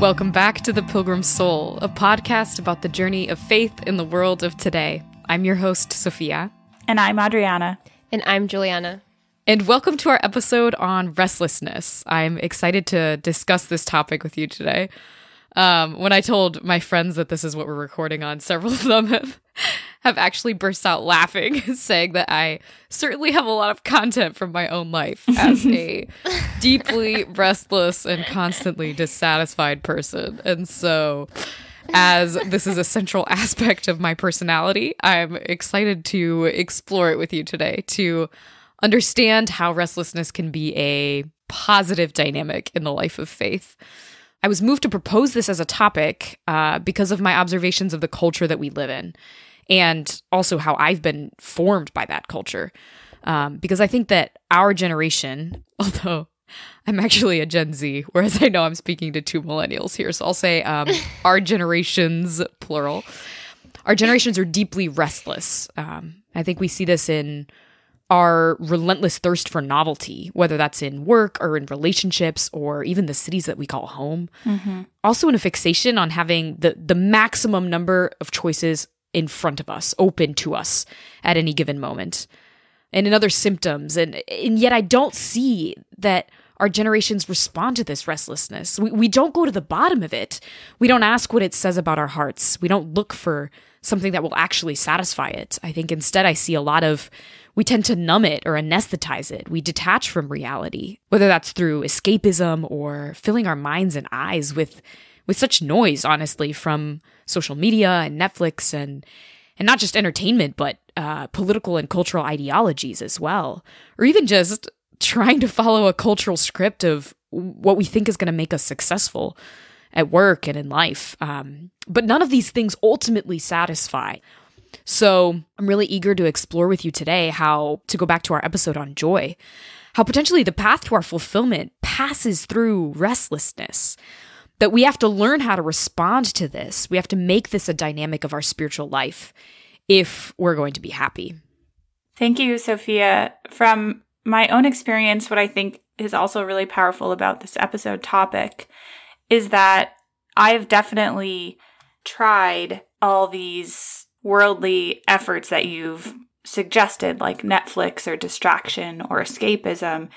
Welcome back to The Pilgrim Soul, a podcast about the journey of faith in the world of today. I'm your host, Sophia. And I'm Adriana. And I'm Juliana. And welcome to our episode on restlessness. I'm excited to discuss this topic with you today. Um, when I told my friends that this is what we're recording on, several of them have, have actually burst out laughing, saying that I certainly have a lot of content from my own life as a deeply restless and constantly dissatisfied person. And so, as this is a central aspect of my personality, I'm excited to explore it with you today to understand how restlessness can be a positive dynamic in the life of faith. I was moved to propose this as a topic uh, because of my observations of the culture that we live in and also how I've been formed by that culture. Um, because I think that our generation, although I'm actually a Gen Z, whereas I know I'm speaking to two millennials here, so I'll say um, our generations, plural. Our generations are deeply restless. Um, I think we see this in our relentless thirst for novelty, whether that's in work or in relationships or even the cities that we call home. Mm-hmm. Also, in a fixation on having the, the maximum number of choices in front of us, open to us at any given moment. And in other symptoms. And, and yet, I don't see that our generations respond to this restlessness. We, we don't go to the bottom of it. We don't ask what it says about our hearts. We don't look for something that will actually satisfy it. I think instead, I see a lot of we tend to numb it or anesthetize it. We detach from reality, whether that's through escapism or filling our minds and eyes with with such noise, honestly, from social media and Netflix and and not just entertainment, but uh, political and cultural ideologies as well, or even just trying to follow a cultural script of what we think is going to make us successful at work and in life. Um, but none of these things ultimately satisfy. So I'm really eager to explore with you today how to go back to our episode on joy, how potentially the path to our fulfillment passes through restlessness. That we have to learn how to respond to this. We have to make this a dynamic of our spiritual life if we're going to be happy. Thank you, Sophia. From my own experience, what I think is also really powerful about this episode topic is that I've definitely tried all these worldly efforts that you've suggested, like Netflix or distraction or escapism,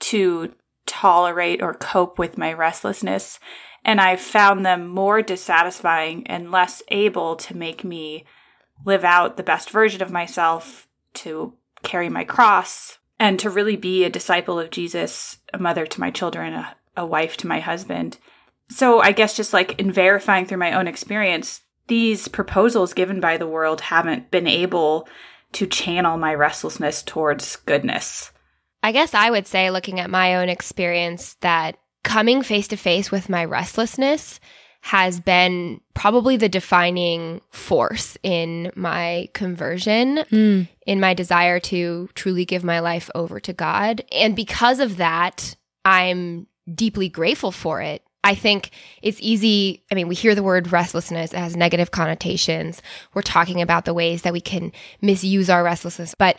to tolerate or cope with my restlessness. And I've found them more dissatisfying and less able to make me live out the best version of myself, to carry my cross, and to really be a disciple of Jesus, a mother to my children, a, a wife to my husband. So I guess just like in verifying through my own experience, these proposals given by the world haven't been able to channel my restlessness towards goodness. I guess I would say, looking at my own experience, that coming face to face with my restlessness has been probably the defining force in my conversion, mm. in my desire to truly give my life over to God. And because of that, I'm deeply grateful for it I think it's easy. I mean, we hear the word restlessness, it has negative connotations. We're talking about the ways that we can misuse our restlessness. But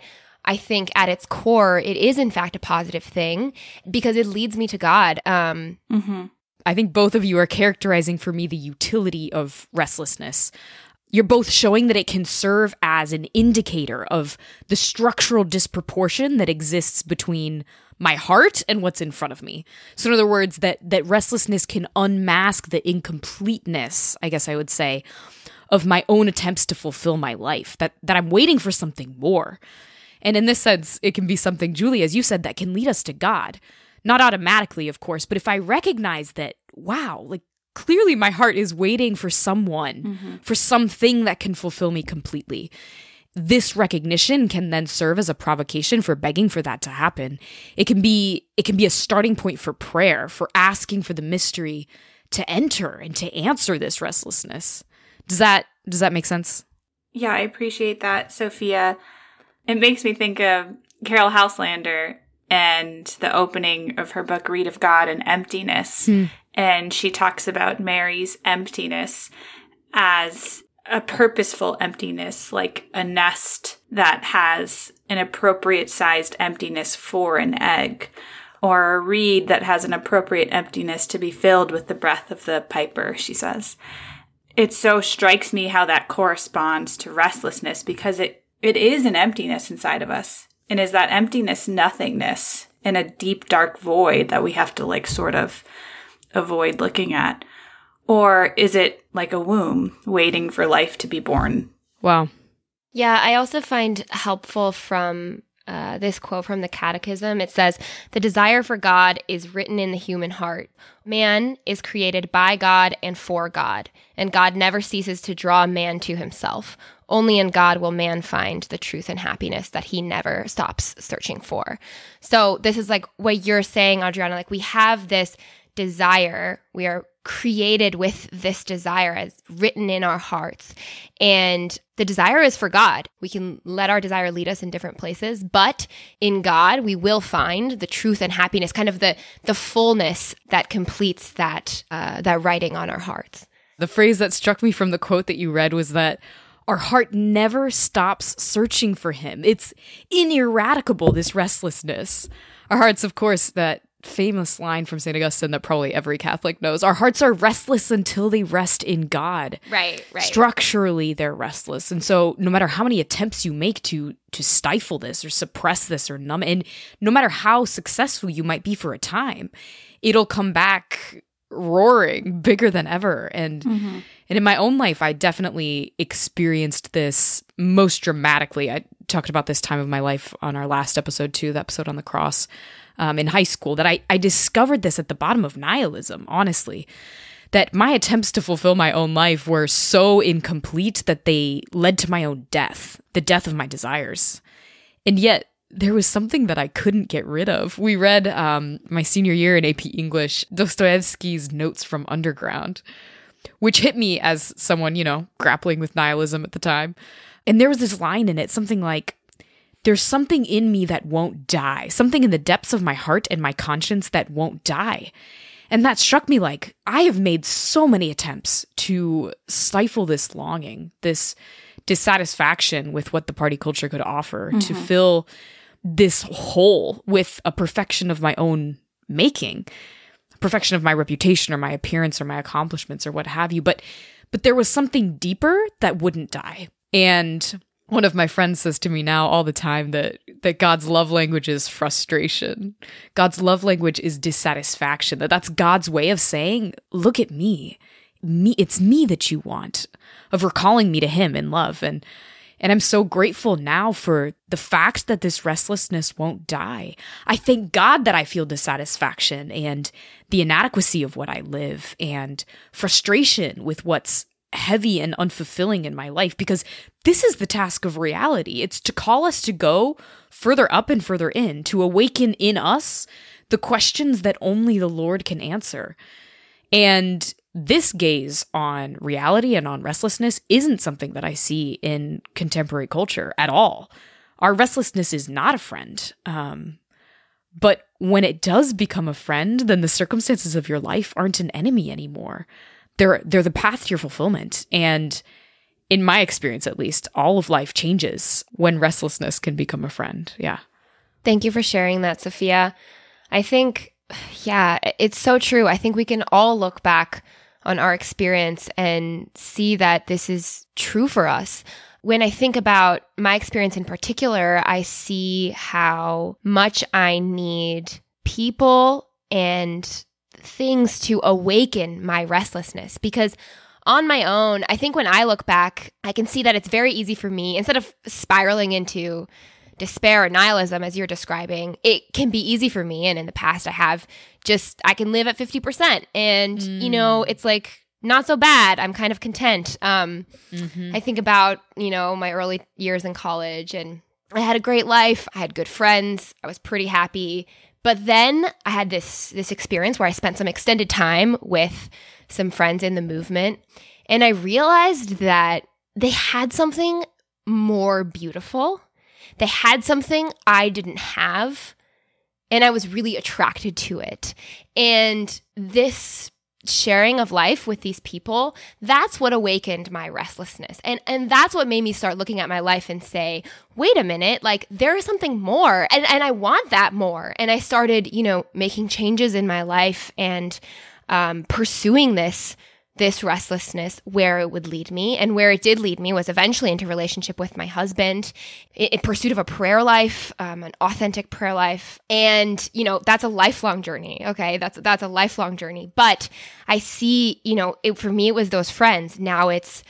I think at its core, it is in fact a positive thing because it leads me to God. Um, mm-hmm. I think both of you are characterizing for me the utility of restlessness. You're both showing that it can serve as an indicator of the structural disproportion that exists between my heart and what's in front of me. So in other words, that that restlessness can unmask the incompleteness, I guess I would say, of my own attempts to fulfill my life. That that I'm waiting for something more. And in this sense, it can be something, Julie, as you said, that can lead us to God. Not automatically, of course, but if I recognize that, wow, like clearly my heart is waiting for someone, mm-hmm. for something that can fulfill me completely. This recognition can then serve as a provocation for begging for that to happen. It can be it can be a starting point for prayer for asking for the mystery to enter and to answer this restlessness. Does that does that make sense? Yeah i appreciate that sophia it makes me think of Caryll Houselander and the opening of her book Reed of God and emptiness hmm. and she talks about mary's emptiness as a purposeful emptiness, like a nest that has an appropriate sized emptiness for an egg, or a reed that has an appropriate emptiness to be filled with the breath of the piper, she says. It so strikes me how that corresponds to restlessness because it, it is an emptiness inside of us. And is that emptiness nothingness in a deep, dark void that we have to like sort of avoid looking at? Or is it like a womb waiting for life to be born? Wow. Yeah, I also find helpful from uh, this quote from the Catechism. It says, The desire for God is written in the human heart. Man is created by God and for God, and God never ceases to draw man to himself. Only in God will man find the truth and happiness that he never stops searching for. So, this is like what you're saying, Adriana. Like, we have this desire, we are created with this desire as written in our hearts. And the desire is for God. We can let our desire lead us in different places, but in God, we will find the truth and happiness, kind of the, the fullness that completes that, uh, that writing on our hearts. The phrase that struck me from the quote that you read was that our heart never stops searching for him. It's ineradicable, this restlessness. Our hearts, of course, that famous line from St. Augustine that probably every Catholic knows our hearts are restless until they rest in God. Right, right. Structurally, they're restless. And so, no matter how many attempts you make to to stifle this or suppress this or numb and no matter how successful you might be for a time, it'll come back roaring bigger than ever and mm-hmm. And in my own life I definitely experienced this most dramatically. I talked about this time of my life on our last episode too, the episode on the cross um, in high school that I, I discovered this at the bottom of nihilism, honestly. That my attempts to fulfill my own life were so incomplete that they led to my own death, the death of my desires. And yet, there was something that I couldn't get rid of. We read um, my senior year in AP English Dostoevsky's Notes from Underground, which hit me as someone, you know, grappling with nihilism at the time. And there was this line in it, something like, there's something in me that won't die, something in the depths of my heart and my conscience that won't die. And that struck me like I have made so many attempts to stifle this longing, this dissatisfaction with what the party culture could offer, mm-hmm. to fill this hole with a perfection of my own making, perfection of my reputation or my appearance or my accomplishments or what have you. But but there was something deeper that wouldn't die. And one of my friends says to me now all the time that that God's love language is frustration. God's love language is dissatisfaction. That that's God's way of saying, "Look at me. Me it's me that you want." Of recalling me to him in love and and I'm so grateful now for the fact that this restlessness won't die. I thank God that I feel dissatisfaction and the inadequacy of what I live and frustration with what's heavy and unfulfilling in my life because this is the task of reality. It's to call us to go further up and further in, to awaken in us the questions that only the Lord can answer. And this gaze on reality and on restlessness isn't something that I see in contemporary culture at all. Our restlessness is not a friend. Um, but when it does become a friend, then the circumstances of your life aren't an enemy anymore. They're they're the path to your fulfillment. And in my experience at least all of life changes when restlessness can become a friend. Yeah. Thank you for sharing that sophia. I think yeah it's so true. I think we can all look back on our experience and see that this is true for us. When I think about my experience in particular, I see how much I need people and things to awaken my restlessness because on my own, I think when I look back, I can see that it's very easy for me, instead of spiraling into despair or nihilism as you're describing, it can be easy for me. And in the past, I have just, I can live at 50%. And, mm. you know, it's like, not so bad. I'm kind of content. Um, mm-hmm. I think about, you know, my early years in college and I had a great life. I had good friends. I was pretty happy. But then I had this this experience where I spent some extended time with some friends in the movement and I realized that they had something more beautiful. They had something I didn't have and I was really attracted to it. And this sharing of life with these people that's what awakened my restlessness. And and that's what made me start looking at my life and say wait a minute like there is something more. And and I want that more. And I started you know making changes in my life and um, pursuing this this restlessness where it would lead me. And where it did lead me was eventually into relationship with my husband in, in pursuit of a prayer life um, an authentic prayer life. And you know that's a lifelong journey okay? That's that's a lifelong journey. But i see you know it, for me it was those friends. Now it's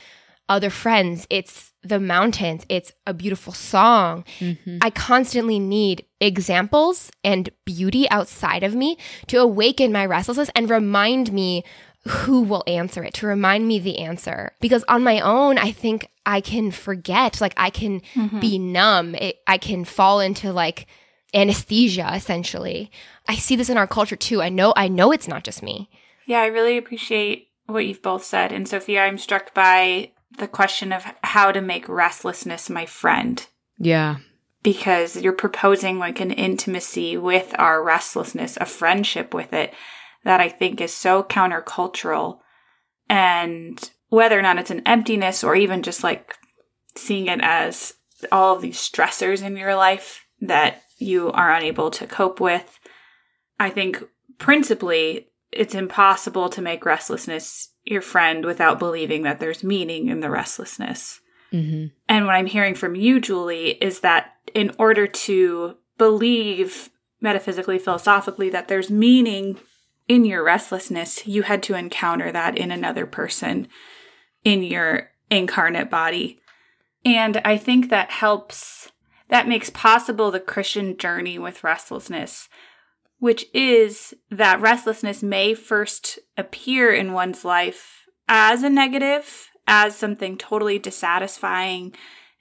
other friends. It's the mountains. It's a beautiful song. Mm-hmm. i constantly need examples and beauty outside of me to awaken my restlessness and remind me who will answer it to remind me the answer. Because on my own, I think I can forget, like I can mm-hmm. be numb. It, I can fall into like anesthesia essentially. I see this in our culture too. I know I know it's not just me. Yeah, I really appreciate what you've both said. And Sophia, I'm struck by the question of how to make restlessness my friend. Yeah. Because you're proposing like an intimacy with our restlessness, a friendship with it that I think is so countercultural. And whether or not it's an emptiness or even just like seeing it as all of these stressors in your life that you are unable to cope with, I think principally it's impossible to make restlessness your friend without believing that there's meaning in the restlessness. Mm-hmm. And what I'm hearing from you, Julie, is that in order to believe metaphysically, philosophically, that there's meaning in your restlessness, you had to encounter that in another person in your incarnate body. And I think that helps, that makes possible the Christian journey with restlessness, which is that restlessness may first appear in one's life as a negative, as something totally dissatisfying,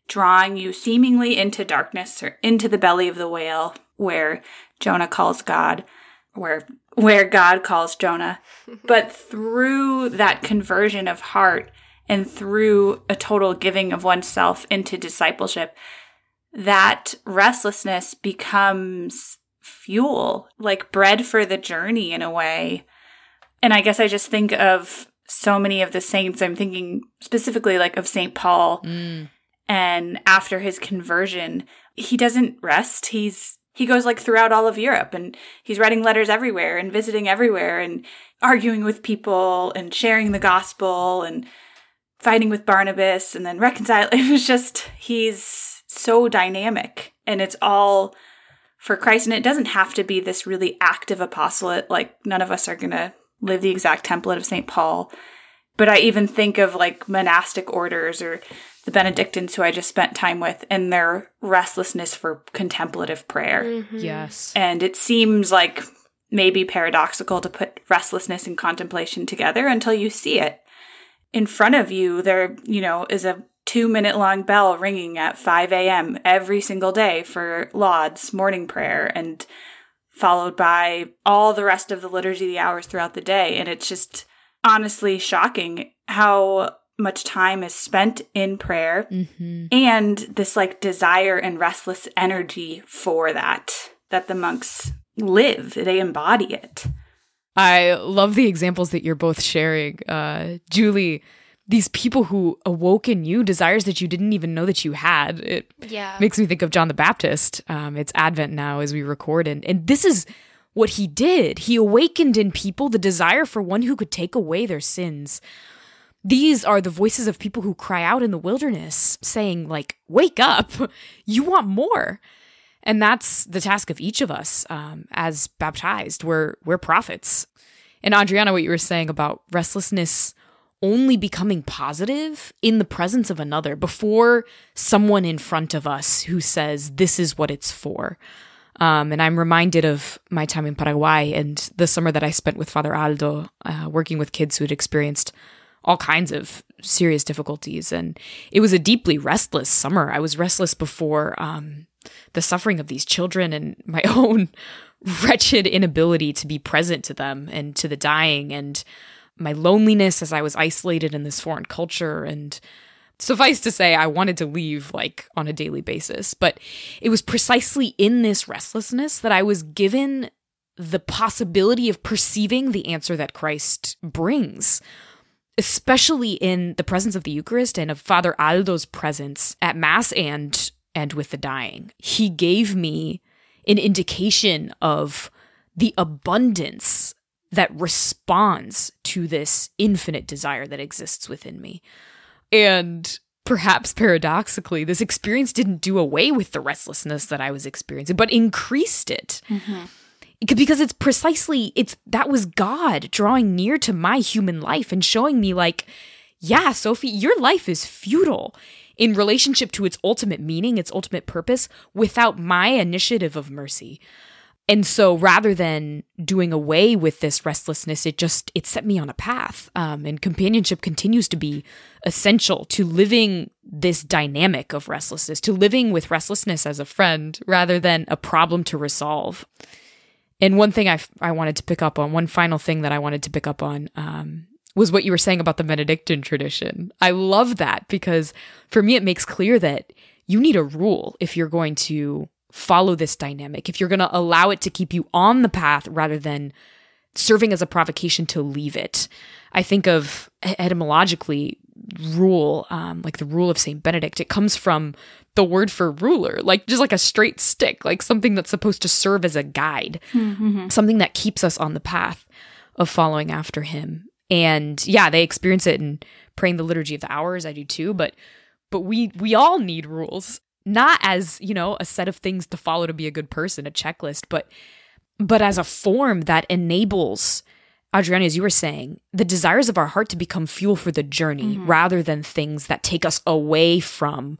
drawing you seemingly into darkness or into the belly of the whale, where Jonah calls God where where God calls Jonah. but through that conversion of heart and through a total giving of oneself into discipleship, that restlessness becomes fuel, like bread for the journey in a way. And I guess I just think of so many of the saints. I'm thinking specifically like of St. Paul. Mm. And after his conversion, he doesn't rest. He's he goes like throughout all of Europe and he's writing letters everywhere and visiting everywhere and arguing with people and sharing the gospel and fighting with Barnabas and then reconciling. It was just, he's so dynamic and it's all for Christ. And it doesn't have to be this really active apostolate. Like none of us are going to live the exact template of St. Paul. But I even think of like monastic orders or the Benedictines who I just spent time with and their restlessness for contemplative prayer. Mm-hmm. Yes. And it seems like maybe paradoxical to put restlessness and contemplation together until you see it. In front of you, there, you know, is a two minute long bell ringing at 5 a.m. every single day for Lauds morning prayer and followed by all the rest of the liturgy, the hours throughout the day. And it's just honestly shocking how much time is spent in prayer mm-hmm. and this like desire and restless energy for that that the monks live they embody it. I love the examples that you're both sharing uh julie. These people who awoke in you desires that you didn't even know that you had. It yeah. makes me think of john the baptist. Um, it's advent now as we record and, and this is what he did. He awakened in people the desire for one who could take away their sins these are the voices of people who cry out in the wilderness, saying, like, wake up, you want more. And that's the task of each of us um, as baptized. We're, we're prophets. And Adriana, what you were saying about restlessness only becoming positive in the presence of another before someone in front of us who says, this is what it's for. Um, and I'm reminded of my time in Paraguay and the summer that I spent with Father Aldo, uh, working with kids who had experienced all kinds of serious difficulties. And it was a deeply restless summer. I was restless before um, the suffering of these children and my own wretched inability to be present to them and to the dying and my loneliness as I was isolated in this foreign culture. And suffice to say, I wanted to leave like on a daily basis. But it was precisely in this restlessness that I was given the possibility of perceiving the answer that Christ brings, especially in the presence of the Eucharist and of Father Aldo's presence at Mass and and with the dying. He gave me an indication of the abundance that responds to this infinite desire that exists within me. And perhaps paradoxically, this experience didn't do away with the restlessness that I was experiencing, but increased it. Mm-hmm. Because it's precisely it's that was God drawing near to my human life and showing me like, yeah, Sophie, your life is futile in relationship to its ultimate meaning, its ultimate purpose, without my initiative of mercy. And so rather than doing away with this restlessness, it just it set me on a path. Um, and companionship continues to be essential to living this dynamic of restlessness, to living with restlessness as a friend rather than a problem to resolve. And one thing I, I wanted to pick up on, one final thing that I wanted to pick up on, um, was what you were saying about the Benedictine tradition. I love that because for me, it makes clear that you need a rule if you're going to follow this dynamic, if you're going to allow it to keep you on the path rather than serving as a provocation to leave it. I think of etymologically rule, um, like the rule of St. Benedict, it comes from the word for ruler, like just like a straight stick, like something that's supposed to serve as a guide, mm-hmm. something that keeps us on the path of following after him. And yeah, they experience it in praying the liturgy of the hours. I do too, but but we we all need rules not as, you know, a set of things to follow to be a good person, a checklist, but but as a form that enables Adriana, as you were saying, the desires of our heart to become fuel for the journey mm-hmm. rather than things that take us away from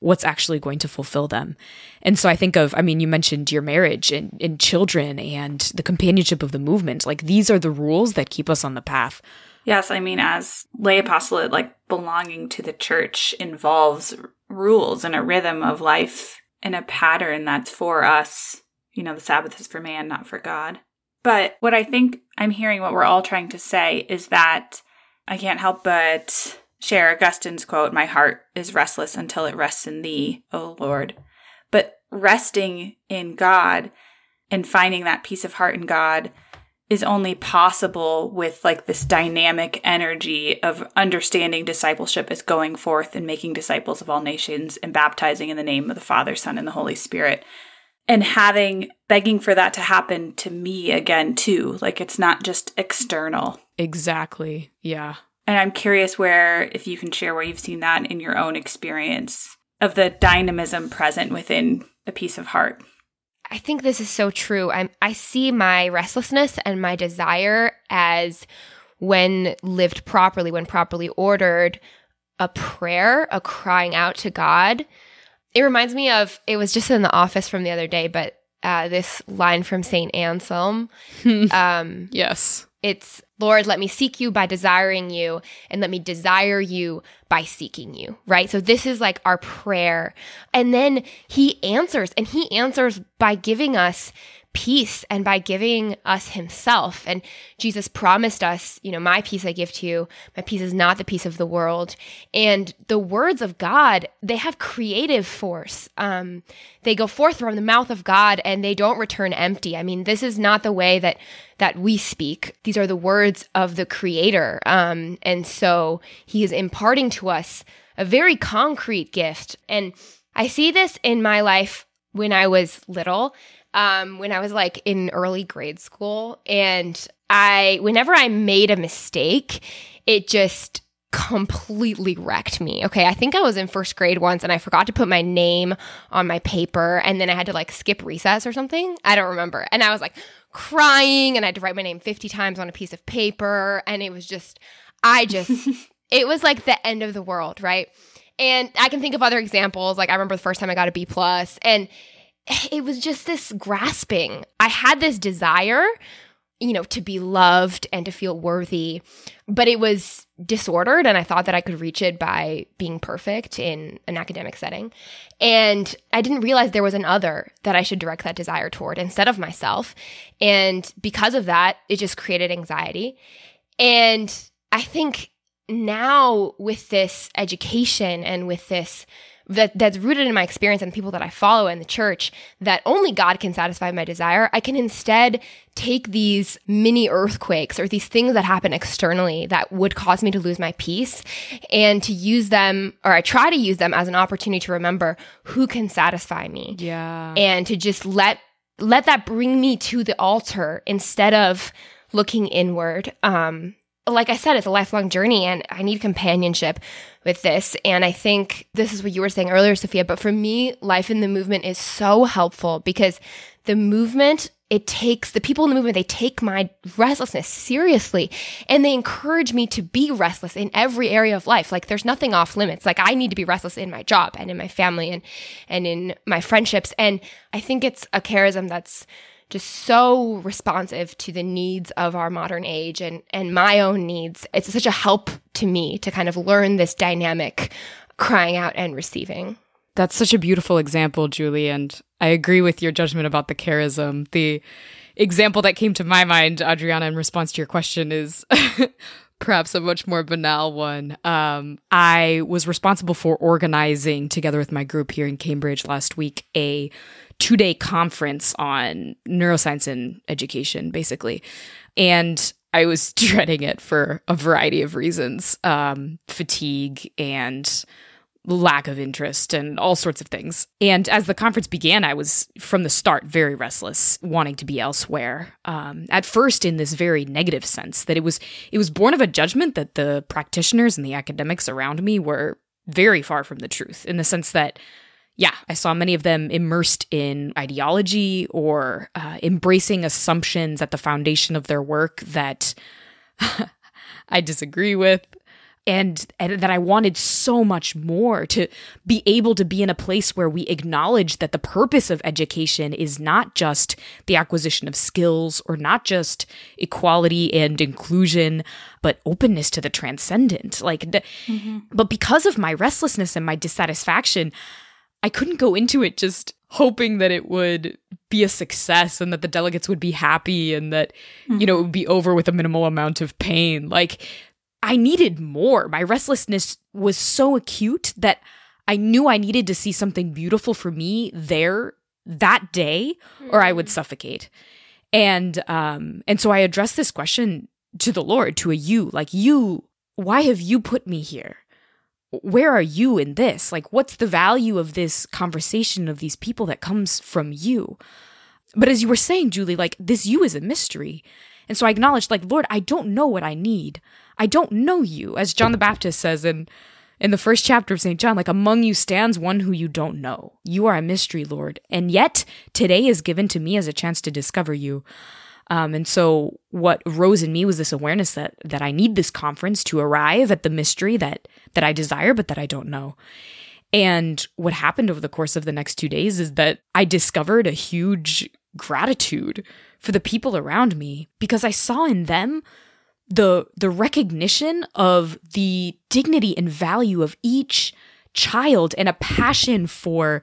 what's actually going to fulfill them. And so I think of, I mean, you mentioned your marriage and, and children and the companionship of the movement. Like these are the rules that keep us on the path. Yes, I mean, as lay apostolate, like belonging to the church involves rules and a rhythm of life and a pattern that's for us. You know, the Sabbath is for man, not for God. But what I think I'm hearing, what we're all trying to say, is that I can't help but share Augustine's quote My heart is restless until it rests in thee, O Lord. But resting in God and finding that peace of heart in God is only possible with like this dynamic energy of understanding discipleship as going forth and making disciples of all nations and baptizing in the name of the Father, Son, and the Holy Spirit. And having, begging for that to happen to me again, too. Like it's not just external. Exactly. Yeah. And I'm curious where, if you can share where you've seen that in your own experience of the dynamism present within a piece of heart. I think this is so true. I'm, I see my restlessness and my desire as when lived properly, when properly ordered, a prayer, a crying out to God. It reminds me of, it was just in the office from the other day, but uh, this line from St. Anselm. um, yes. It's, Lord, let me seek you by desiring you, and let me desire you by seeking you, right? So this is like our prayer. And then he answers, and he answers by giving us peace and by giving us himself. And Jesus promised us, you know, my peace I give to you. My peace is not the peace of the world. And the words of God, they have creative force. Um, they go forth from the mouth of God and they don't return empty. I mean, this is not the way that that we speak. These are the words of the creator. Um, and so he is imparting to us a very concrete gift. And I see this in my life when I was little um, when I was like in early grade school. And I, whenever I made a mistake, it just completely wrecked me. Okay. I think I was in first grade once and I forgot to put my name on my paper and then I had to like skip recess or something. I don't remember. And I was like crying and I had to write my name 50 times on a piece of paper. And it was just, I just, it was like the end of the world. Right. And I can think of other examples. Like I remember the first time I got a B plus and it was just this grasping. I had this desire, you know, to be loved and to feel worthy, but it was disordered and I thought that I could reach it by being perfect in an academic setting. And I didn't realize there was an other that I should direct that desire toward instead of myself. And because of that, it just created anxiety. And I think now with this education and with this that that's rooted in my experience and the people that I follow in the church that only God can satisfy my desire, I can instead take these mini earthquakes or these things that happen externally that would cause me to lose my peace and to use them or I try to use them as an opportunity to remember who can satisfy me. Yeah. And to just let let that bring me to the altar instead of looking inward. Um like I said, it's a lifelong journey and I need companionship with this. And I think this is what you were saying earlier, Sophia. But for me, life in the movement is so helpful because the movement, it takes the people in the movement, they take my restlessness seriously and they encourage me to be restless in every area of life. Like there's nothing off limits. Like I need to be restless in my job and in my family and, and in my friendships. And I think it's a charism that's just so responsive to the needs of our modern age and, and my own needs. It's such a help to me to kind of learn this dynamic crying out and receiving. That's such a beautiful example, Julie. And I agree with your judgment about the charism. The example that came to my mind, Adriana, in response to your question is perhaps a much more banal one. Um, I was responsible for organizing, together with my group here in Cambridge last week, a two day conference on neuroscience and education, basically. And I was dreading it for a variety of reasons um, fatigue and lack of interest and all sorts of things. And as the conference began, I was from the start very restless, wanting to be elsewhere. Um, at first, in this very negative sense, that it was it was born of a judgment that the practitioners and the academics around me were very far from the truth, in the sense that yeah, I saw many of them immersed in ideology or uh, embracing assumptions at the foundation of their work that I disagree with. And, and that I wanted so much more to be able to be in a place where we acknowledge that the purpose of education is not just the acquisition of skills or not just equality and inclusion, but openness to the transcendent. Like, mm-hmm. but because of my restlessness and my dissatisfaction, I couldn't go into it just hoping that it would be a success and that the delegates would be happy and that, mm-hmm. you know, it would be over with a minimal amount of pain. Like, I needed more. My restlessness was so acute that I knew I needed to see something beautiful for me there that day or I would mm. suffocate. And um and so I addressed this question to the Lord, to a you, like you, why have you put me here? Where are you in this? Like, what's the value of this conversation of these people that comes from you? But as you were saying, Julie, like, this you is a mystery. And so I acknowledged, like, Lord, I don't know what I need. I don't know you. As John the Baptist says in, in the first chapter of St. John, like, among you stands one who you don't know. You are a mystery, Lord. And yet, today is given to me as a chance to discover you. Um, and so what rose in me was this awareness that that I need this conference to arrive at the mystery that that I desire, but that I don't know. And what happened over the course of the next two days is that I discovered a huge gratitude for the people around me because I saw in them the the recognition of the dignity and value of each child and a passion for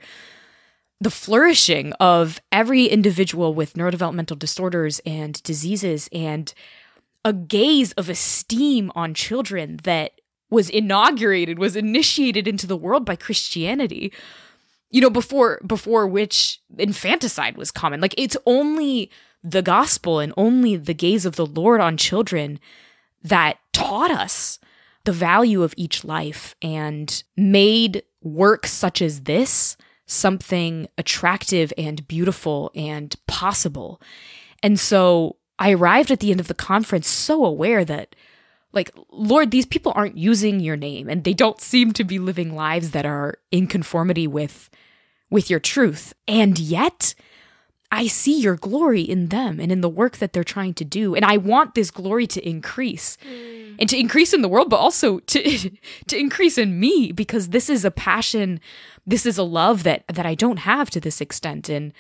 the flourishing of every individual with neurodevelopmental disorders and diseases and a gaze of esteem on children that was inaugurated was initiated into the world by Christianity you know before before which infanticide was common. Like it's only the gospel and only the gaze of the Lord on children that taught us the value of each life and made work such as this something attractive and beautiful and possible. And so I arrived at the end of the conference so aware that, like, Lord, these people aren't using your name and they don't seem to be living lives that are in conformity with with your truth. And yet, I see your glory in them and in the work that they're trying to do. And I want this glory to increase mm. and to increase in the world, but also to, to increase in me because this is a passion this is a love that that I don't have to this extent and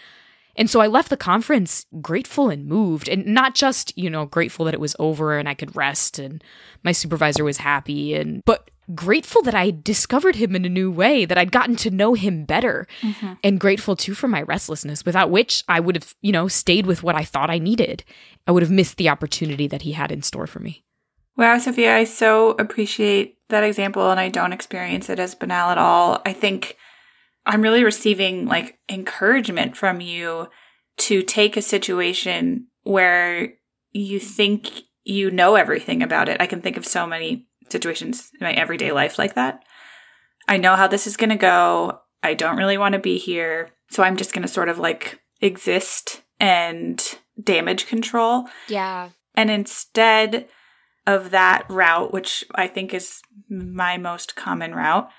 and so I left the conference grateful and moved and not just, you know, grateful that it was over and I could rest and my supervisor was happy and but grateful that I discovered him in a new way, that I'd gotten to know him better mm-hmm. and grateful too for my restlessness without which I would have, you know, stayed with what I thought I needed. I would have missed the opportunity that he had in store for me. Wow, Sophia, I so appreciate that example and I don't experience it as banal at all. I think I'm really receiving like encouragement from you to take a situation where you think you know everything about it. I can think of so many situations in my everyday life like that. I know how this is going to go. I don't really want to be here. So I'm just going to sort of like exist and damage control. Yeah. And instead of that route, which I think is my most common route,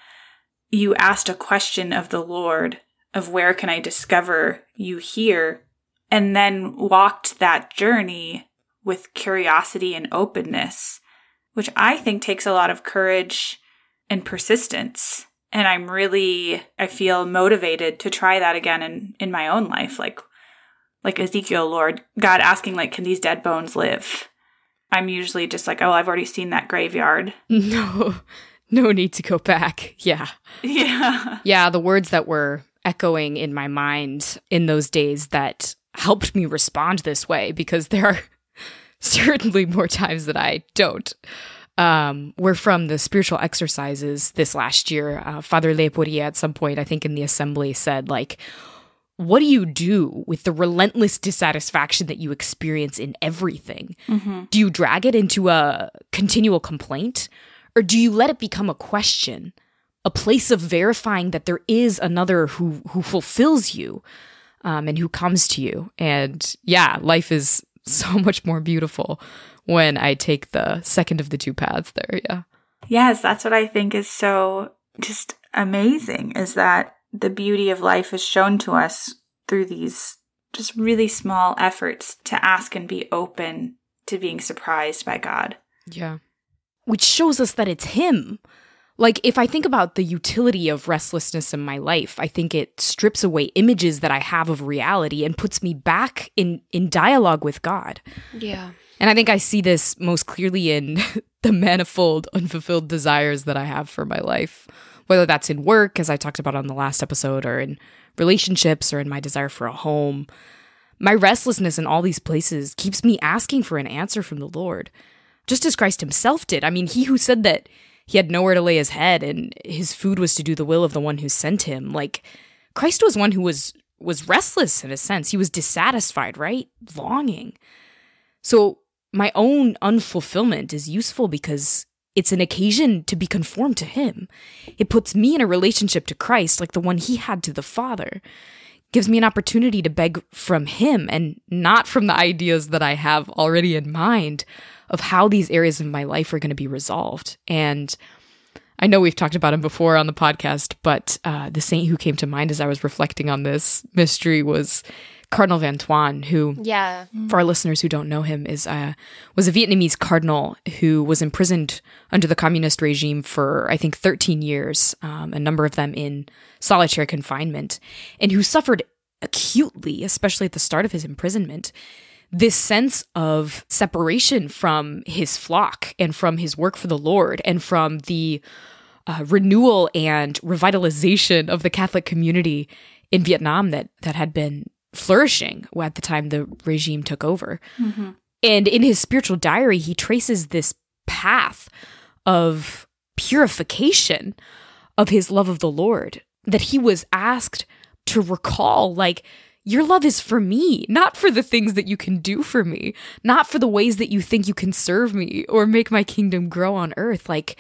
you asked a question of the Lord of where can I discover you here? And then walked that journey with curiosity and openness, which I think takes a lot of courage and persistence. And I'm really, I feel motivated to try that again in, in my own life. Like, like Ezekiel, Lord, God asking, like, can these dead bones live? I'm usually just like, oh, I've already seen that graveyard. No, no need to go back. Yeah. Yeah. Yeah. The words that were echoing in my mind in those days that helped me respond this way because there are certainly more times that I don't. Um, were from the spiritual exercises this last year. Uh, Father Lepori at some point, I think in the assembly, said, like, what do you do with the relentless dissatisfaction that you experience in everything? Mm-hmm. Do you drag it into a continual complaint? Or do you let it become a question, a place of verifying that there is another who, who fulfills you um, and who comes to you? And yeah, life is so much more beautiful when I take the second of the two paths there. Yeah. Yes, that's what I think is so just amazing is that the beauty of life is shown to us through these just really small efforts to ask and be open to being surprised by God. Yeah. Which shows us that it's Him. Like, if I think about the utility of restlessness in my life, I think it strips away images that I have of reality and puts me back in, in dialogue with God. Yeah. And I think I see this most clearly in the manifold unfulfilled desires that I have for my life, whether that's in work, as I talked about on the last episode, or in relationships, or in my desire for a home. My restlessness in all these places keeps me asking for an answer from the Lord, just as Christ himself did. I mean, he who said that he had nowhere to lay his head and his food was to do the will of the one who sent him, like Christ was one who was was restless in a sense. He was dissatisfied, right? Longing. So my own unfulfillment is useful because it's an occasion to be conformed to Him. It puts me in a relationship to Christ like the one He had to the Father. Gives me an opportunity to beg from Him and not from the ideas that I have already in mind of how these areas of my life are going to be resolved. And I know we've talked about him before on the podcast, but uh, the saint who came to mind as I was reflecting on this mystery was Cardinal Van Thuan, who Yeah. for our listeners who don't know him, is uh, was a Vietnamese cardinal who was imprisoned under the communist regime for I think 13 years, um, a number of them in solitary confinement, and who suffered acutely, especially at the start of his imprisonment, this sense of separation from his flock and from his work for the Lord and from the uh, renewal and revitalization of the Catholic community in Vietnam that that had been flourishing at the time the regime took over. And in his spiritual diary, he traces this path of purification of his love of the Lord that he was asked to recall like your love is for me, not for the things that you can do for me, not for the ways that you think you can serve me or make my kingdom grow on earth. Like,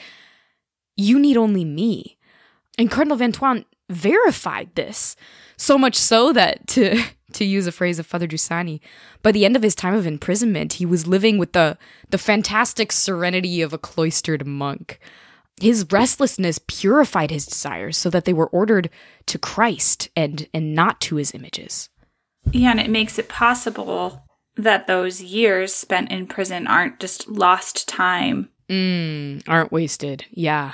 you need only me. And Cardinal Van Thuan verified this so much so that to to use a phrase of Father Giussani, by the end of his time of imprisonment, he was living with the the fantastic serenity of a cloistered monk. His restlessness purified his desires so that they were ordered to Christ and and not to his images. Yeah, and it makes it possible that those years spent in prison aren't just lost time. Mm, aren't wasted. Yeah.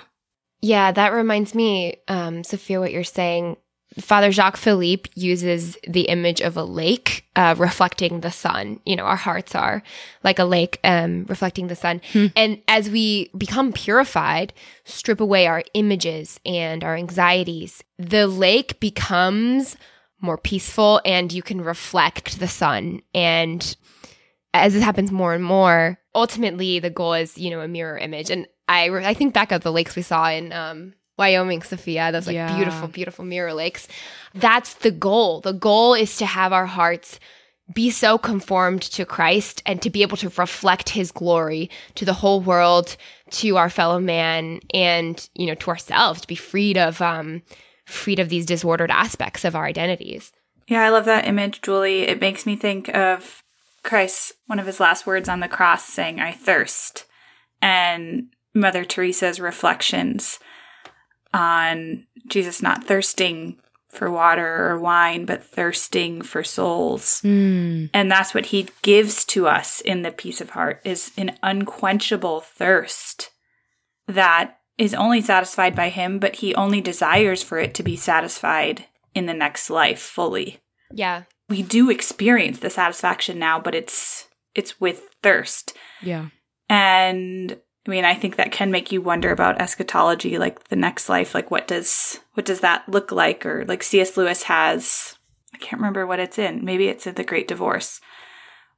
Yeah, that reminds me, um, Sophia, what you're saying. Father Jacques Philippe uses the image of a lake uh, reflecting the sun. You know, our hearts are like a lake um, reflecting the sun. And as we become purified, strip away our images and our anxieties, the lake becomes more peaceful and you can reflect the sun. And as this happens more and more, ultimately the goal is, you know, a mirror image. And I, I think back of the lakes we saw in um, Wyoming, Sophia, those like Yeah. beautiful, beautiful mirror lakes. That's the goal. The goal is to have our hearts be so conformed to Christ and to be able to reflect his glory to the whole world, to our fellow man, and you know, to ourselves, to be freed of um freed of these disordered aspects of our identities. Yeah, I love that image, Giuli. It makes me think of Christ, one of his last words on the cross saying, I thirst. And Mother Teresa's reflections on Jesus not thirsting for water or wine, but thirsting for souls. Mm. And that's what he gives to us in the peace of heart is an unquenchable thirst that is only satisfied by him, but he only desires for it to be satisfied in the next life fully. Yeah. We do experience the satisfaction now, but it's it's with thirst. Yeah. And I mean, I think that can make you wonder about eschatology, like the next life, like what does what does that look like? Or like C.S. Lewis has, I can't remember what it's in. Maybe it's in The Great Divorce,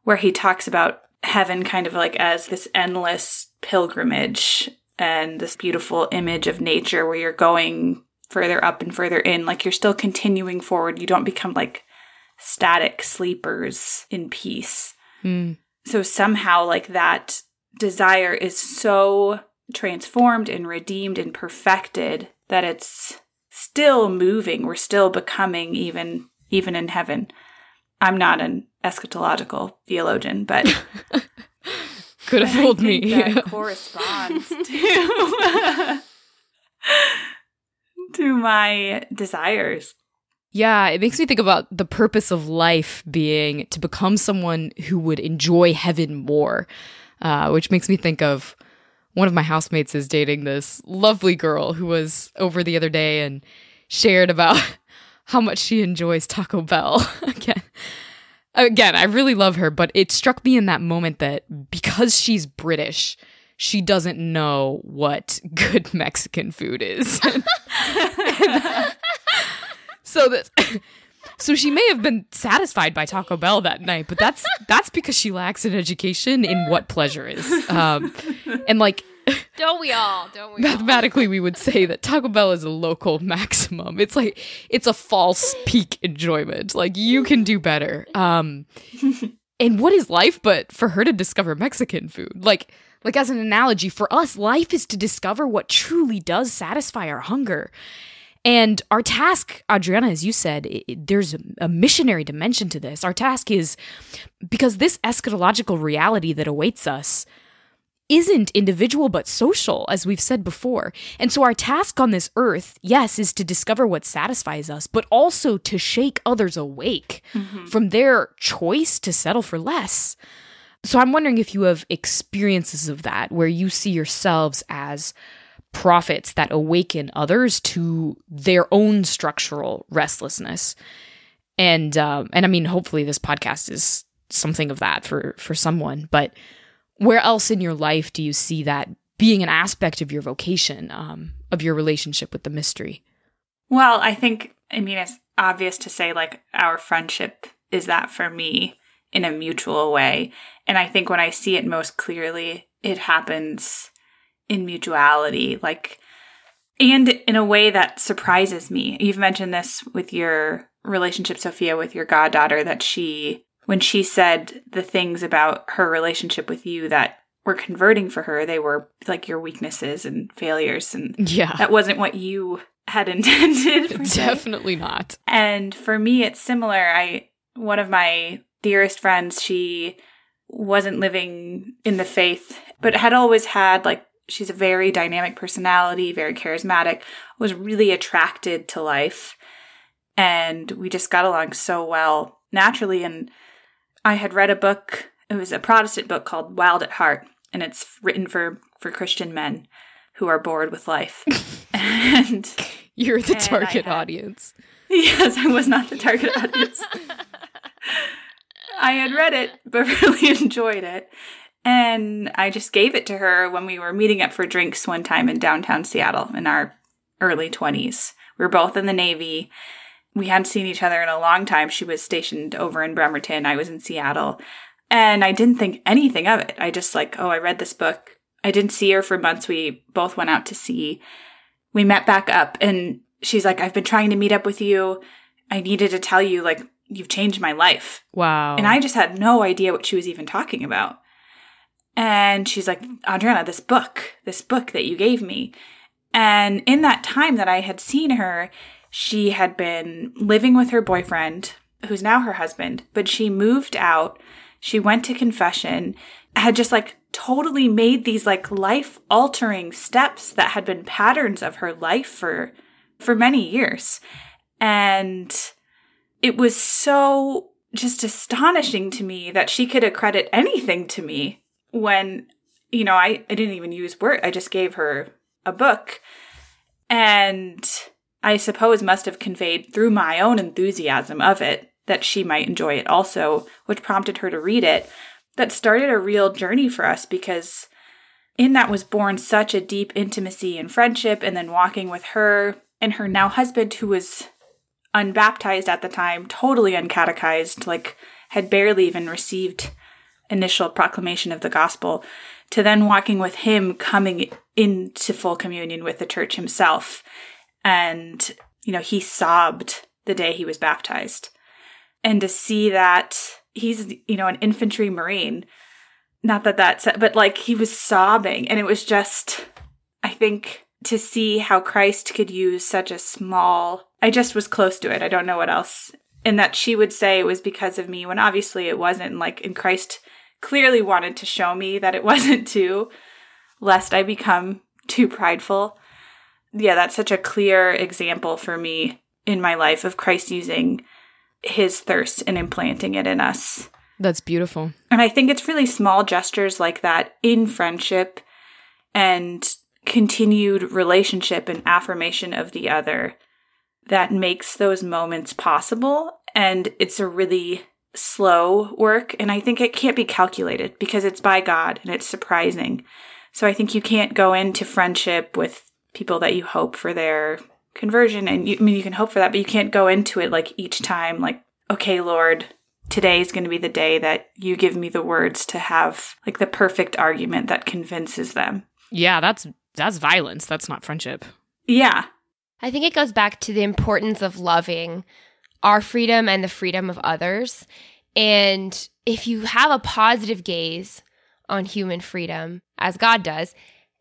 where he talks about heaven kind of like as this endless pilgrimage and this beautiful image of nature where you're going further up and further in, like you're still continuing forward. You don't become like static sleepers in peace Mm. so somehow like that desire is so transformed and redeemed and perfected that it's still moving we're still becoming even even in heaven i'm not an eschatological theologian but Could have fooled me. that corresponds to to my desires Yeah, it makes me think about the purpose of life being to become someone who would enjoy heaven more, uh, which makes me think of one of my housemates is dating this lovely girl who was over the other day and shared about how much she enjoys Taco Bell. Again, again, I really love her, but it struck me in that moment that because she's British, she doesn't know what good Mexican food is. so that so she may have been satisfied by Taco Bell that night, but that's that's because she lacks an education in what pleasure is. Um, and like Don't we all? Don't we all? mathematically, we would say that Taco Bell is a local maximum. It's like it's a false peak enjoyment. Like you can do better. Um, and what is life but for her to discover Mexican food? Like like as an analogy for us, life is to discover what truly does satisfy our hunger. And our task, Adrianna, as you said, i- i- there's a, a missionary dimension to this. Our task is because this eschatological reality that awaits us isn't individual but social, as we've said before. And so our task on this earth, yes, is to discover what satisfies us, but also to shake others awake from their choice to settle for less. So I'm wondering if you have experiences of that where you see yourselves as prophets that awaken others to their own structural restlessness. And um, and I mean, hopefully, this podcast is something of that for for someone. But where else in your life do you see that being an aspect of your vocation, um, of your relationship with the mystery? Well, I think, I mean, it's obvious to say, like, our friendship is that for me in a mutual way. And I think when I see it most clearly, it happens in mutuality, like, and in a way that surprises me. You've mentioned this with your relationship, Sophia, with your goddaughter, that she, when she said the things about her relationship with you that were converting for her, they were like your weaknesses and failures. And Yeah, that wasn't what you had intended. definitely not. And for me, it's similar. I one of my dearest friends, she wasn't living in the faith, but had always had like she's a very dynamic personality, very charismatic, was really attracted to life. And we just got along so well naturally. And I had read a book, it was a Protestant book called Wild at Heart, and it's written for, for Christian men who are bored with life. and You're the And target had- audience. Yes, I was not the target audience. I had read it, but really enjoyed it. And I just gave it to her when we were meeting up for drinks one time in downtown Seattle in our early 20s. We were both in the Navy. We hadn't seen each other in a long time. She was stationed over in Bremerton. I was in Seattle. And I didn't think anything of it. I just like, oh, I read this book. I didn't see her for months. We both went out to sea. we met back up and she's like, I've been trying to meet up with you. I needed to tell you, like, you've changed my life. Wow. And I just had no idea what she was even talking about. And she's like, Adrianna, this book, this book that you gave me. And in that time that I had seen her, she had been living with her boyfriend, who's now her husband, but she moved out. She went to confession, had just like totally made these like life altering steps that had been patterns of her life for for many years. And it was so just astonishing to me that she could accredit anything to me when, you know, I, I didn't even use word. I just gave her a book. And I suppose must have conveyed through my own enthusiasm of it that she might enjoy it also, which prompted her to read it. That started a real journey for us because in that was born such a deep intimacy and friendship, and then walking with her and her now husband, who was unbaptized at the time, totally uncatechized, like had barely even received initial proclamation of the gospel, to then walking with him coming into full communion with the church himself. And, you know, he sobbed the day he was baptized. And to see that he's, you know, an infantry marine, not that that's, but like he was sobbing. And it was just, I think, to see how Christ could use such a small, I just was close to it. I don't know what else. And that she would say it was because of me when obviously it wasn't. Like, and Christ clearly wanted to show me that it wasn't too, lest I become too prideful. Yeah, that's such a clear example for me in my life of Christ using his thirst and implanting it in us. That's beautiful. And I think it's really small gestures like that in friendship and continued relationship and affirmation of the other that makes those moments possible. And it's a really slow work. And I think it can't be calculated because it's by God and it's surprising. So I think you can't go into friendship with people that you hope for their conversion. And you, I mean, you can hope for that, but you can't go into it like each time, like, okay, Lord, today is going to be the day that you give me the words to have like the perfect argument that convinces them. Yeah, that's that's violence. That's not friendship. Yeah. I think it goes back to the importance of loving our freedom and the freedom of others. And if you have a positive gaze on human freedom, as God does,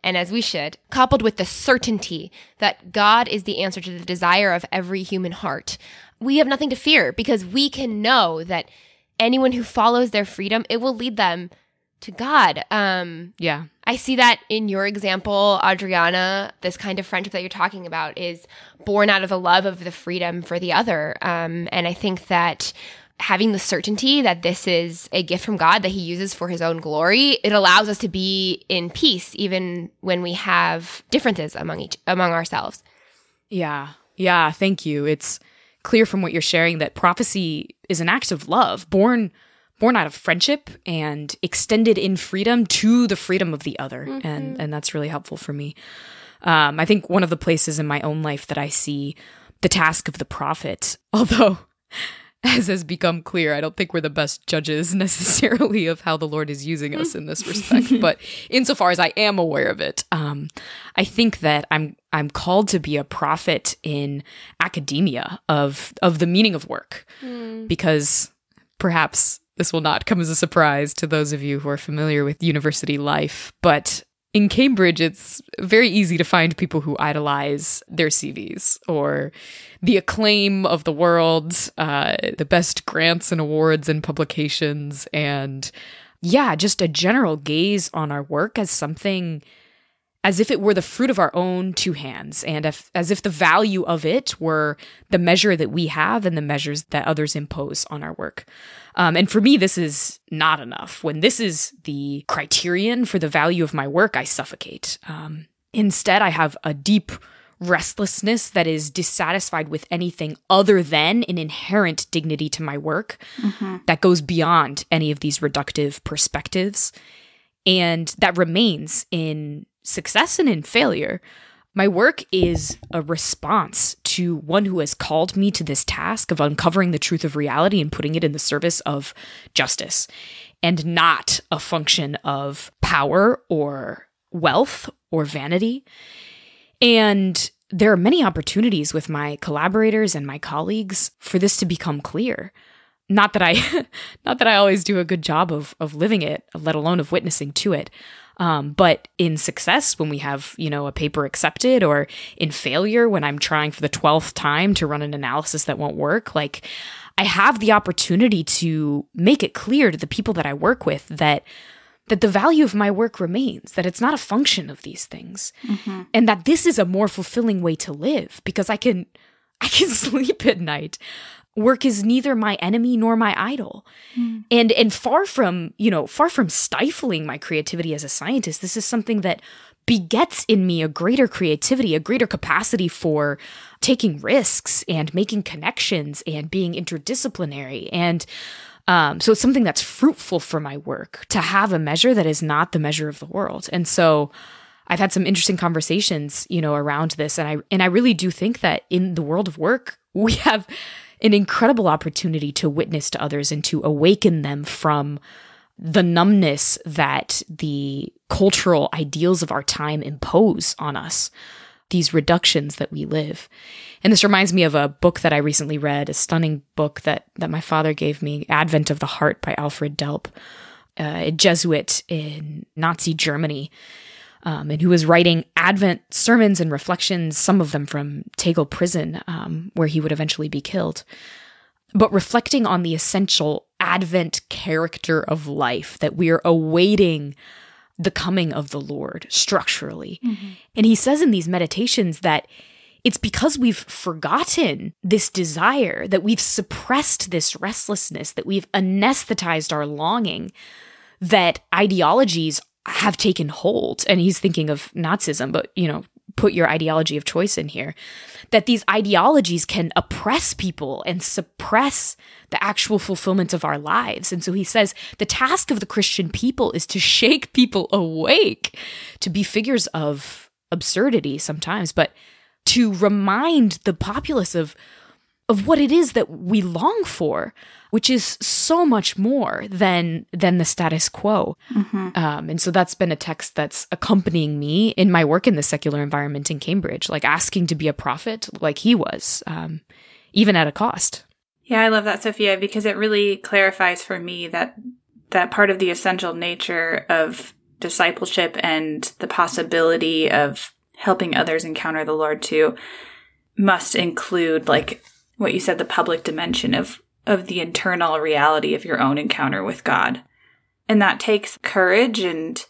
and as we should, coupled with the certainty that God is the answer to the desire of every human heart, we have nothing to fear because we can know that anyone who follows their freedom, it will lead them to God. Um, Yeah. I see that in your example, Adrianna, this kind of friendship that you're talking about is born out of the love of the freedom for the other. Um, and I think that having the certainty that this is a gift from God that he uses for his own glory, it allows us to be in peace even when we have differences among each among ourselves. Yeah. Yeah. Thank you. It's clear from what you're sharing that prophecy is an act of love born born out of friendship and extended in freedom to the freedom of the other mm-hmm. and and that's really helpful for me um, i think one of the places in my own life that i see the task of the prophet although as has become clear i don't think we're the best judges necessarily of how the lord is using us in this respect but insofar as i am aware of it um, i think that i'm i'm called to be a prophet in academia of of the meaning of work mm. because perhaps this will not come as a surprise to those of you who are familiar with university life, but in Cambridge, it's very easy to find people who idolize their CVs or the acclaim of the world, uh, the best grants and awards and publications, and yeah, just a general gaze on our work as something as if it were the fruit of our own two hands, and if, as if the value of it were the measure that we have and the measures that others impose on our work. Um, and for me, this is not enough. When this is the criterion for the value of my work, I suffocate. Um, instead, I have a deep restlessness that is dissatisfied with anything other than an inherent dignity to my work mm-hmm. that goes beyond any of these reductive perspectives. And that remains in success and in failure. My work is a response to one who has called me to this task of uncovering the truth of reality and putting it in the service of justice, and not a function of power or wealth or vanity. And there are many opportunities with my collaborators and my colleagues for this to become clear. Not that I not that I always do a good job of of living it, let alone of witnessing to it. Um, but in success, when we have, you know, a paper accepted or in failure, when I'm trying for the 12th time to run an analysis that won't work, like I have the opportunity to make it clear to the people that I work with that that the value of my work remains, that it's not a function of these things. Mm-hmm. And that this is a more fulfilling way to live because I can I can sleep at night. Work is neither my enemy nor my idol. Mm. And and far from, you know, far from stifling my creativity as a scientist, this is something that begets in me a greater creativity, a greater capacity for taking risks and making connections and being interdisciplinary. And um, so it's something that's fruitful for my work to have a measure that is not the measure of the world. And so I've had some interesting conversations, you know, around this. And I and I really do think that in the world of work, we have an incredible opportunity to witness to others and to awaken them from the numbness that the cultural ideals of our time impose on us, these reductions that we live. And this reminds me of a book that I recently read, a stunning book that, that my father gave me, Advent of the Heart by Alfred Delp, a Jesuit in Nazi Germany. Um, and who was writing Advent sermons and reflections, some of them from Tegel prison, um, where he would eventually be killed but reflecting on the essential Advent character of life that we are awaiting the coming of the Lord structurally. Mm-hmm. And he says in these meditations that it's because we've forgotten this desire, that we've suppressed this restlessness, that we've anesthetized our longing, that ideologies have taken hold. And he's thinking of Nazism, but, you know, put your ideology of choice in here, that these ideologies can oppress people and suppress the actual fulfillment of our lives. And so he says the task of the Christian people is to shake people awake, to be figures of absurdity sometimes, but to remind the populace of of what it is that we long for, which is so much more than than the status quo. Mm-hmm. Um, and so that's been a text that's accompanying me in my work in the secular environment in Cambridge, like asking to be a prophet, like he was, um, even at a cost. Yeah, I love that, Sophia, because it really clarifies for me that that part of the essential nature of discipleship and the possibility of helping others encounter the Lord too must include like what you said the public dimension of of the internal reality of your own encounter with God. And that takes courage and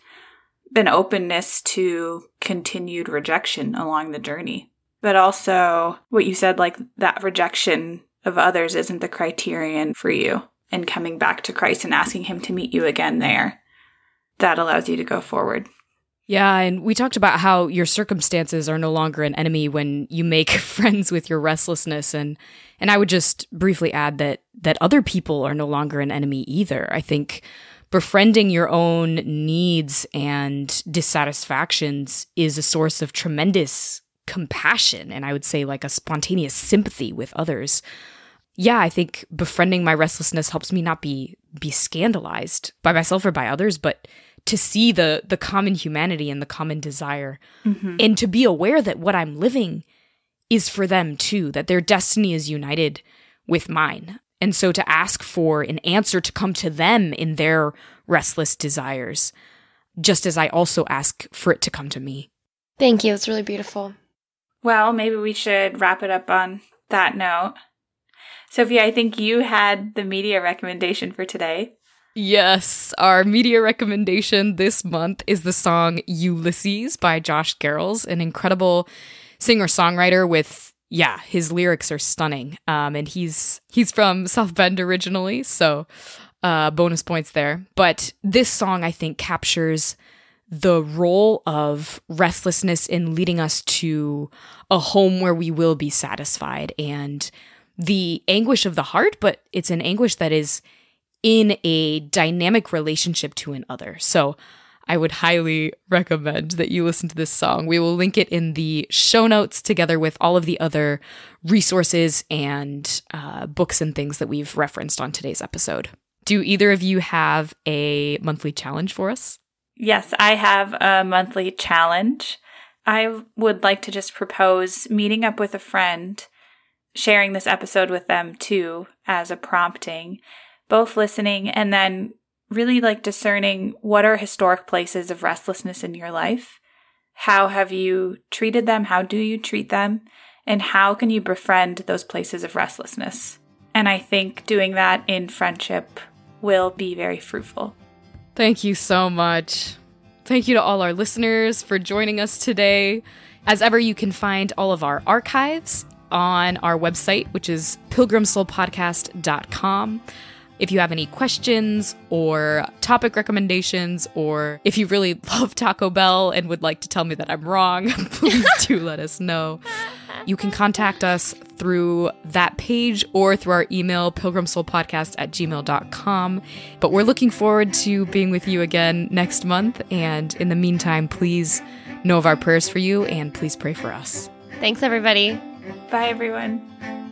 an openness to continued rejection along the journey. But also what you said like that rejection of others isn't the criterion for you and coming back to Christ and asking him to meet you again there. That allows you to go forward. Yeah, and we talked about how your circumstances are no longer an enemy when you make friends with your restlessness and and I would just briefly add that that other people are no longer an enemy either. I think befriending your own needs and dissatisfactions is a source of tremendous compassion and I would say like a spontaneous sympathy with others. Yeah, I think befriending my restlessness helps me not be be scandalized by myself or by others, but to see the the common humanity and the common desire. Mm-hmm. and to be aware that what i'm living is for them too that their destiny is united with mine. And so to ask for an answer to come to them in their restless desires just as i also ask for it to come to me. Thank you. It's really beautiful. Well maybe we should wrap it up on that note. Sophia i think you had the media recommendation for today Yes, our media recommendation this month is the song Ulysses by Josh Garrels, an incredible singer-songwriter with yeah, his lyrics are stunning. Um and he's he's from South Bend originally, so uh bonus points there. But this song I think captures the role of restlessness in leading us to a home where we will be satisfied and the anguish of the heart, but it's an anguish that is in a dynamic relationship to an other. So I would highly recommend that you listen to this song. We will link it in the show notes together with all of the other resources and uh, books and things that we've referenced on today's episode. Do either of you have a monthly challenge for us? Yes, I have a monthly challenge. I would like to just propose meeting up with a friend, sharing this episode with them too as a prompting, both listening and then really like discerning what are historic places of restlessness in your life. How have you treated them? How do you treat them? And how can you befriend those places of restlessness? And I think doing that in friendship will be very fruitful. Thank you so much. Thank you to all our listeners for joining us today. As ever, you can find all of our archives on our website, which is pilgrimsoulpodcast.com. If you have any questions or topic recommendations, or if you really love Taco Bell and would like to tell me that I'm wrong, please do let us know. You can contact us through that page or through our email, pilgrimsoulpodcast at gmail.com. But we're looking forward to being with you again next month. And in the meantime, please know of our prayers for you and please pray for us. Thanks, everybody. Bye, everyone.